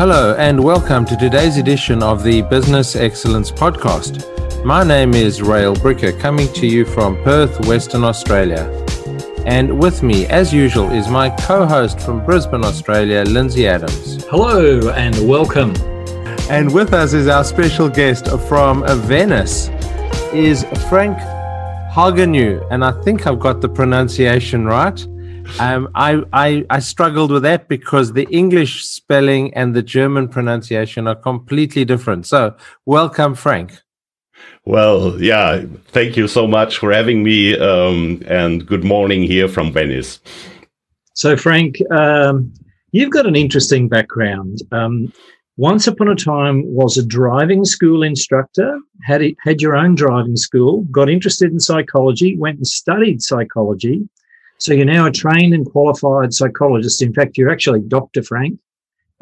Hello, and welcome to today's edition of the Business Excellence Podcast. My name is Rael Bricker, coming to you from Perth, Western Australia. And with me, as usual, is my co host from Brisbane, Australia, Lindsay Adams. Hello, and welcome. And with us is our special guest from Venice, is Frank Hajenow. And I think I've got the pronunciation right. Um, I, I, I struggled with that because the English spelling and the German pronunciation are completely different. So, welcome, Frank. Well, yeah, thank you so much for having me, um, and good morning here from Venice. So, Frank, um, you've got an interesting background. Um, once upon a time, was a driving school instructor. Had had your own driving school. Got interested in psychology. Went and studied psychology so you're now a trained and qualified psychologist. In fact, you're actually Dr. Frank.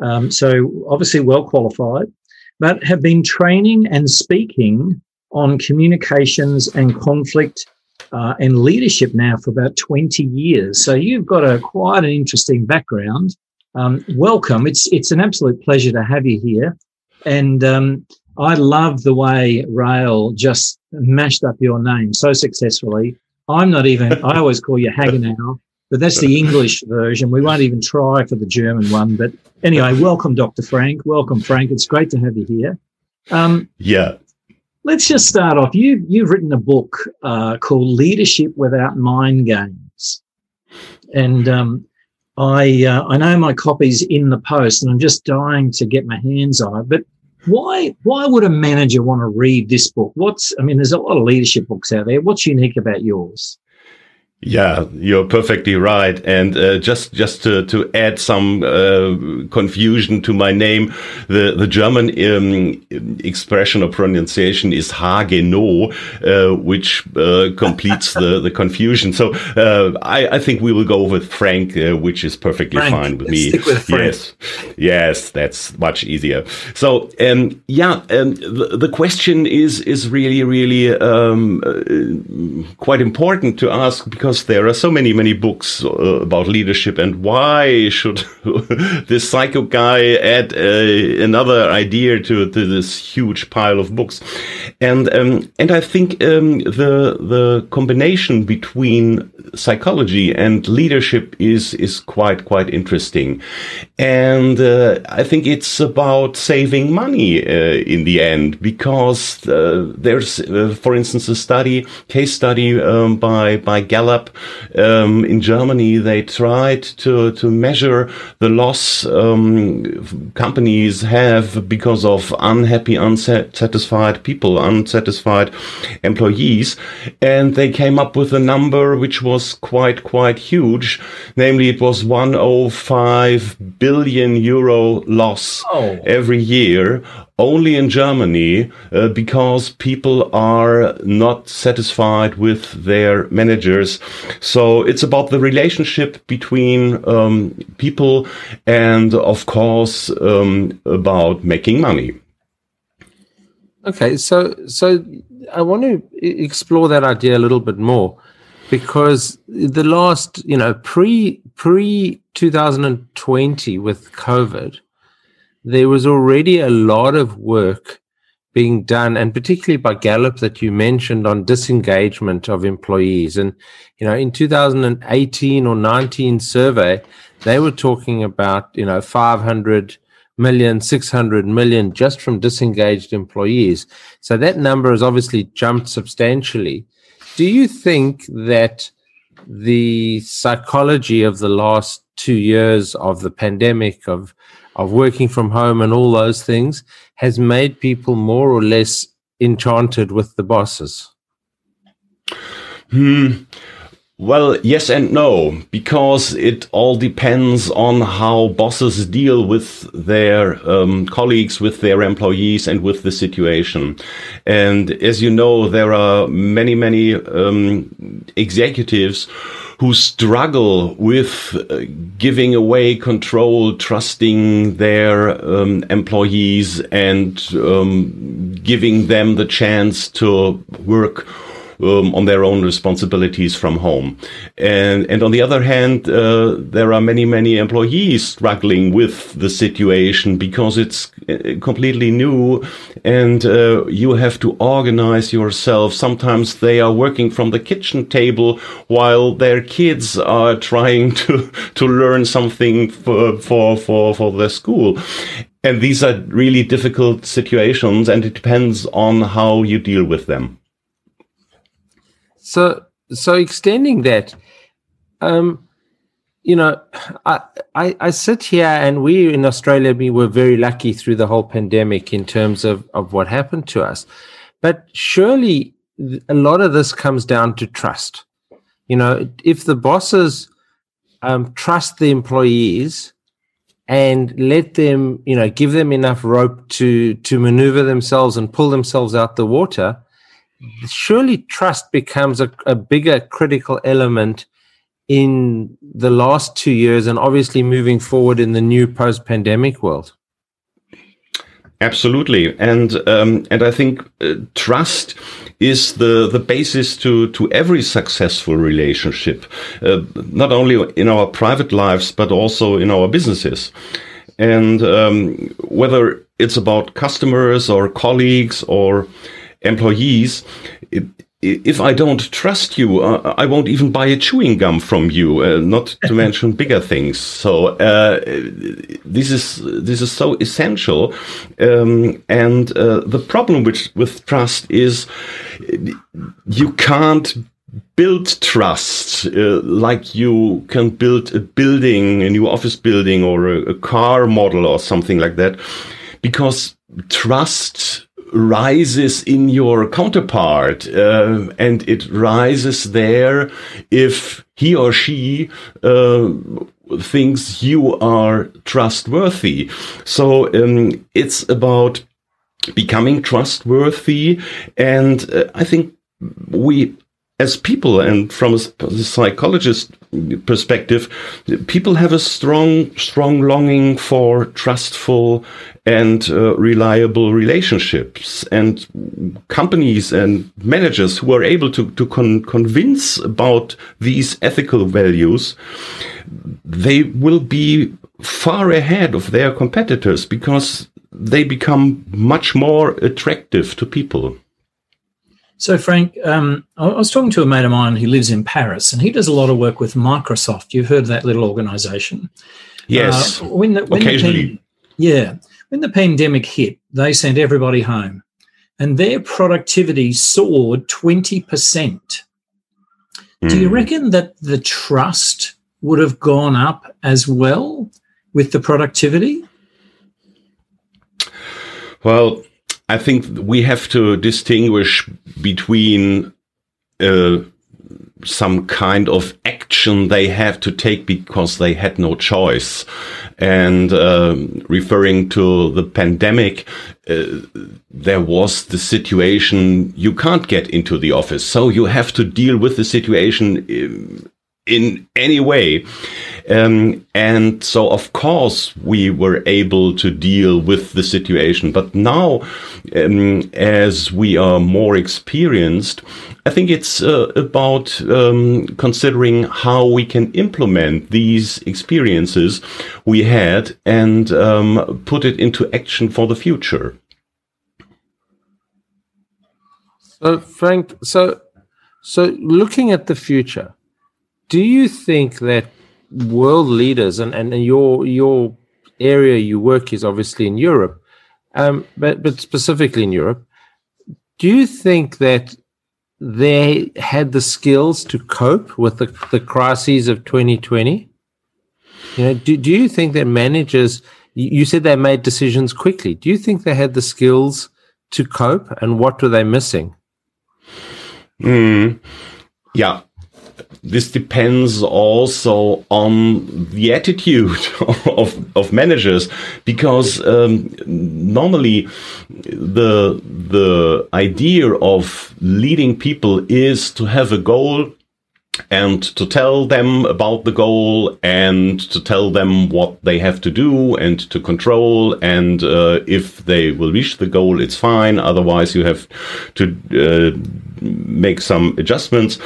Um, so obviously well qualified, but have been training and speaking on communications and conflict uh, and leadership now for about 20 years. So you've got a quite an interesting background. Um, welcome. It's it's an absolute pleasure to have you here. And um, I love the way Rael just mashed up your name so successfully. I'm not even, I always call you Hajenow, but that's the English version. We won't even try for the German one. But anyway, welcome, Dr. Frank. Welcome, Frank. It's great to have you here. Um, yeah. Let's just start off. You, you've written a book uh, called Leadership Without Mind Games. And um, I, uh, I know my copy's in the post and I'm just dying to get my hands on it. But why why would a manager want to read this book? What's I mean, there's a lot of leadership books out there. What's unique about yours? Yeah, you're perfectly right. And uh, just just to, to add some uh, confusion to my name, the the German um, expression or pronunciation is Hajenow, uh, which uh, completes the, the confusion. So uh, I, I think we will go with Frank, uh, which is perfectly Frank. fine with Let's me. Stick with Frank. Yes, yes, that's much easier. So um, yeah, um, the, the question is is really really um, quite important to ask because because there are so many, many books uh, about leadership. And why should this psycho guy add uh, another idea to, to this huge pile of books? And um, and I think um, the the combination between psychology and leadership is is quite quite interesting. And uh, I think it's about saving money uh, in the end because uh, there's, uh, for instance, a study case study um, by by Gallup um, in Germany, they tried to, to measure the loss um, companies have because of unhappy, unsatisfied people, unsatisfied employees. And they came up with a number which was quite, quite huge. Namely, it was 105 billion euro loss oh. every year only in Germany uh, because people are not satisfied with their managers. So it's about the relationship between um, people and, of course, um, about making money. Okay, so so I want to explore that idea a little bit more because the last, you know, pre pre 2020 with COVID there was already a lot of work being done, and particularly by Gallup that you mentioned on disengagement of employees. And, you know, in 2018 or 19 survey, they were talking about, you know, 500 million, 600 million just from disengaged employees. So that number has obviously jumped substantially. Do you think that the psychology of the last two years of the pandemic, of of working from home and all those things has made people more or less enchanted with the bosses? Hmm. Well, yes and no, because it all depends on how bosses deal with their um, colleagues, with their employees, and with the situation. And as you know, there are many, many um, executives who struggle with uh, giving away control, trusting their um, employees, and um, giving them the chance to work um, on their own responsibilities from home. And, and on the other hand, uh, there are many, many employees struggling with the situation because it's uh, completely new and uh, you have to organize yourself. Sometimes they are working from the kitchen table while their kids are trying to, to learn something for, for, for, for their school. And these are really difficult situations and it depends on how you deal with them. So, so extending that, um, you know, I, I, I sit here and we in Australia we were very lucky through the whole pandemic in terms of of what happened to us, but surely a lot of this comes down to trust. You know, if the bosses um, trust the employees and let them, you know, give them enough rope to to maneuver themselves and pull themselves out the water, surely trust becomes a, a bigger critical element in the last two years and obviously moving forward in the new post pandemic world. Absolutely, and um, and I think uh, trust is the the basis to to every successful relationship, uh, not only in our private lives but also in our businesses, and um, whether it's about customers or colleagues or employees, if I don't trust you, uh, I won't even buy a chewing gum from you. Uh, not to mention bigger things. So uh, this is this is so essential. Um, and uh, the problem with with trust is you can't build trust uh, like you can build a building, a new office building, or a, a car model, or something like that, because trust rises in your counterpart uh, and it rises there if he or she uh, thinks you are trustworthy. So um, it's about becoming trustworthy and uh, i think we as people and from a psychologist perspective, people have a strong, strong longing for trustful and uh, reliable relationships and companies and managers who are able to, to con convince about these ethical values, they will be far ahead of their competitors because they become much more attractive to people. So, Frank, um, I was talking to a mate of mine who lives in Paris, and he does a lot of work with Microsoft. You've heard of that little organization. Yes. Uh, when the, when occasionally. The, yeah. When the pandemic hit, they sent everybody home, and their productivity soared 20%. Mm. Do you hmm. reckon that the trust would have gone up as well with the productivity? Well, I think we have to distinguish between uh, some kind of action they have to take because they had no choice. And uh, referring to the pandemic, uh, there was the situation you can't get into the office. So you have to deal with the situation uh, in any way. Um, and so, of course, we were able to deal with the situation. But now, um, as we are more experienced, I think it's uh, about um, considering how we can implement these experiences we had and um, put it into action for the future. So, Frank, so so looking at the future, do you think that world leaders and, and your your area you work is obviously in Europe, um, but but specifically in Europe, do you think that they had the skills to cope with the, the crises of 2020? You know, do, do you think that managers you said they made decisions quickly. Do you think they had the skills to cope and what were they missing? Mm, yeah, this depends also on the attitude of, of managers because um, normally the the idea of leading people is to have a goal and to tell them about the goal and to tell them what they have to do and to control and uh, if they will reach the goal it's fine otherwise you have to uh, make some adjustments.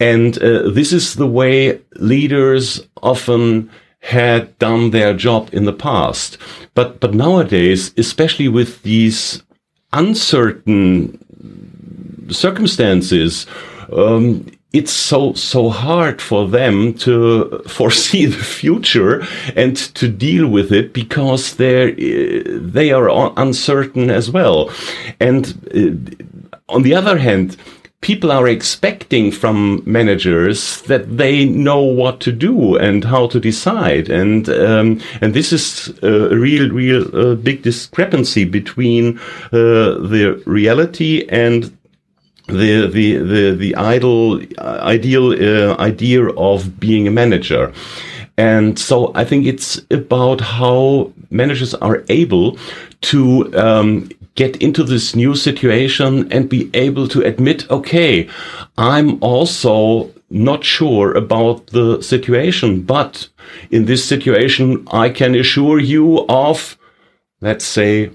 And uh, this is the way leaders often had done their job in the past. But, but nowadays, especially with these uncertain circumstances, um, it's so so hard for them to foresee the future and to deal with it because they they are uncertain as well and uh, on the other hand people are expecting from managers that they know what to do and how to decide. And um, and this is a real real uh, big discrepancy between uh, the reality and the the the the idle ideal uh, idea of being a manager. And so i think it's about how managers are able to um, get into this new situation and be able to admit okay i'm also not sure about the situation but in this situation i can assure you of let's say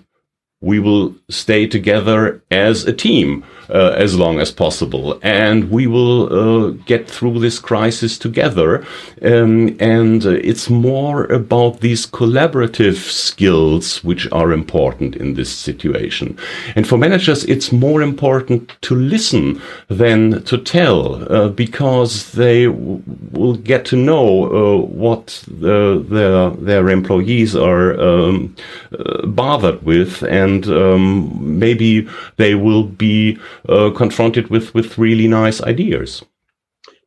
we will stay together as a team uh, as long as possible. And we will uh, get through this crisis together. Um, and uh, it's more about these collaborative skills which are important in this situation. And for managers, it's more important to listen than to tell uh, because they will get to know uh, what the, their, their employees are um, uh, bothered with. And um, maybe they will be uh, confronted with with really nice ideas.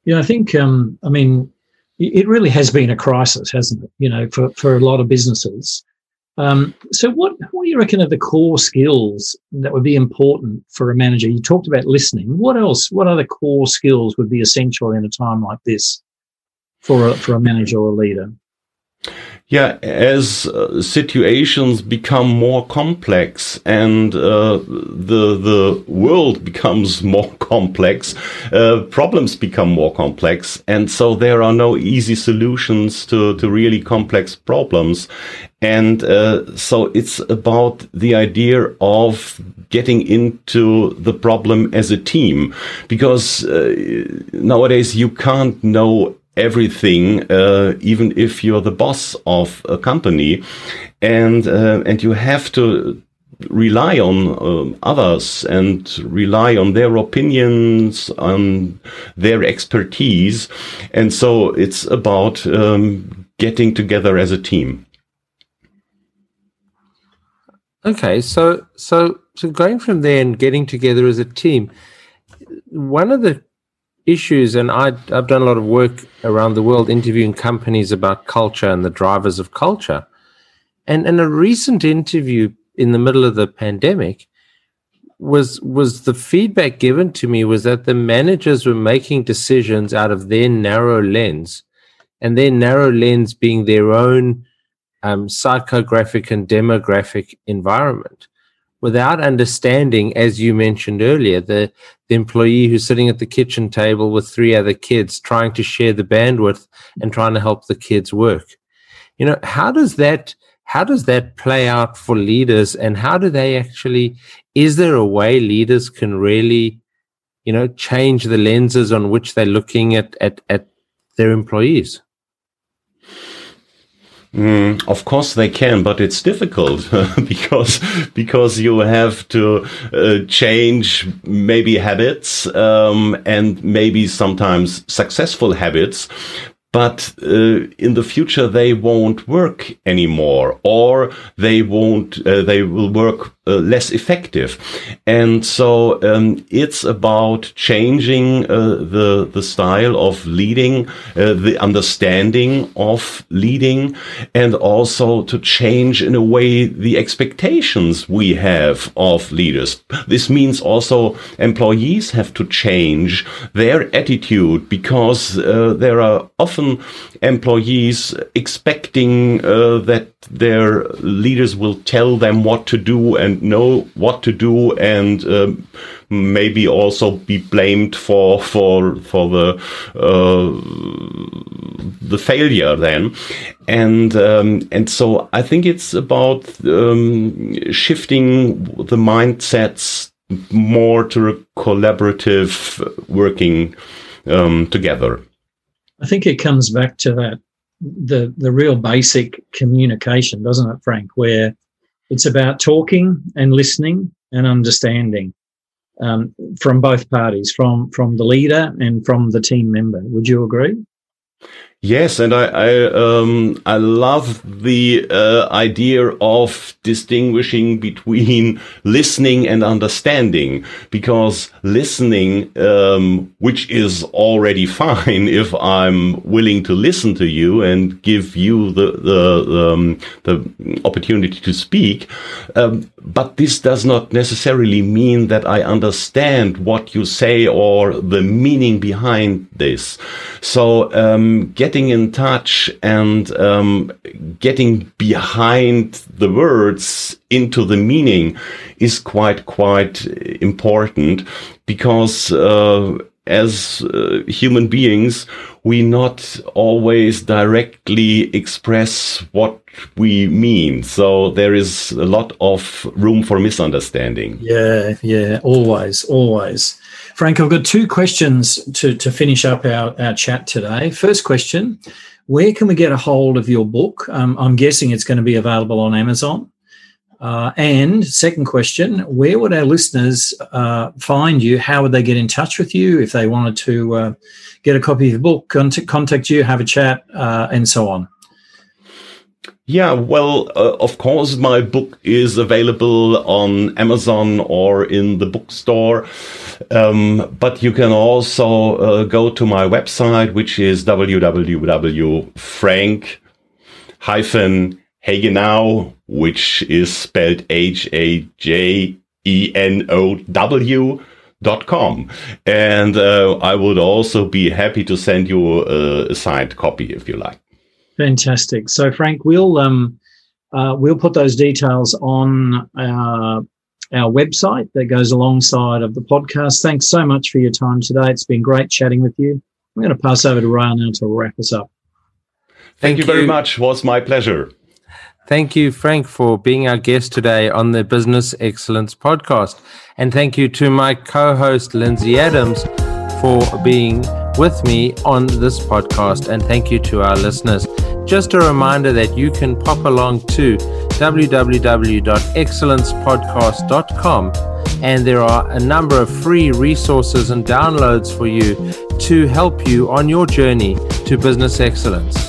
Yeah, I think. Um, I mean, it really has been a crisis, hasn't it? You know, for for a lot of businesses. Um, so, what what do you reckon are the core skills that would be important for a manager? You talked about listening. What else? What other core skills would be essential in a time like this for a, for a manager or a leader? Yeah, as uh, situations become more complex and uh, the the world becomes more complex, uh, problems become more complex, and so there are no easy solutions to to really complex problems, and uh, so it's about the idea of getting into the problem as a team, because uh, nowadays you can't know everything, uh, even if you're the boss of a company, and uh, and you have to rely on uh, others and rely on their opinions, on their expertise, and so it's about um, getting together as a team. Okay, so so so going from there and getting together as a team, one of the issues, and I, I've done a lot of work around the world interviewing companies about culture and the drivers of culture. And in a recent interview in the middle of the pandemic, was was the feedback given to me was that the managers were making decisions out of their narrow lens, and their narrow lens being their own um, psychographic and demographic environment without understanding, as you mentioned earlier, the, the employee who's sitting at the kitchen table with three other kids trying to share the bandwidth and trying to help the kids work. You know, how does that how does that play out for leaders and how do they actually is there a way leaders can really you know change the lenses on which they're looking at at, at their employees Mm, of course they can, but it's difficult because because you have to uh, change maybe habits um, and maybe sometimes successful habits, but uh, in the future they won't work anymore or they won't uh, they will work less effective. And so um, it's about changing uh, the the style of leading uh, the understanding of leading and also to change in a way the expectations we have of leaders. This means also employees have to change their attitude because uh, there are often employees expecting uh, that their leaders will tell them what to do and know what to do and um, maybe also be blamed for for for the uh, the failure then and um, and so I think it's about um, shifting the mindsets more to a collaborative working um, together. I think it comes back to that the the real basic communication, doesn't it, Frank? Where it's about talking and listening and understanding um, from both parties, from from the leader and from the team member. Would you agree? Yes, and I I, um, I love the uh, idea of distinguishing between listening and understanding because listening, um, which is already fine if I'm willing to listen to you and give you the the um, the opportunity to speak, um, but this does not necessarily mean that I understand what you say or the meaning behind this. So um, get getting in touch and um, getting behind the words into the meaning is quite quite important because uh, as uh, human beings we not always directly express what we mean. So there is a lot of room for misunderstanding. Yeah yeah always always Frank, I've got two questions to, to finish up our, our chat today. First question Where can we get a hold of your book? Um, I'm guessing it's going to be available on Amazon. Uh, and second question Where would our listeners uh, find you? How would they get in touch with you if they wanted to uh, get a copy of the book, contact, you, have a chat, uh, and so on? Yeah, well, uh, of course, my book is available on Amazon or in the bookstore. Um, but you can also uh, go to my website, which is www.frank-hajenow, which is spelled H-A-J-E-N-O-W dot com. And uh, I would also be happy to send you a, a signed copy if you like. Fantastic. So, Frank, we'll um, uh, we'll put those details on our, our website that goes alongside of the podcast. Thanks so much for your time today. It's been great chatting with you. I'm going to pass over to Ryan now to wrap us up. Thank, Thank you, you very much. It was my pleasure. Thank you, Frank, for being our guest today on the Business Excellence podcast. And thank you to my co host, Lindsay Adams, for being with me on this podcast. And thank you to our listeners. Just a reminder that you can pop along to www.excellencepodcast.com and there are a number of free resources and downloads for you to help you on your journey to business excellence.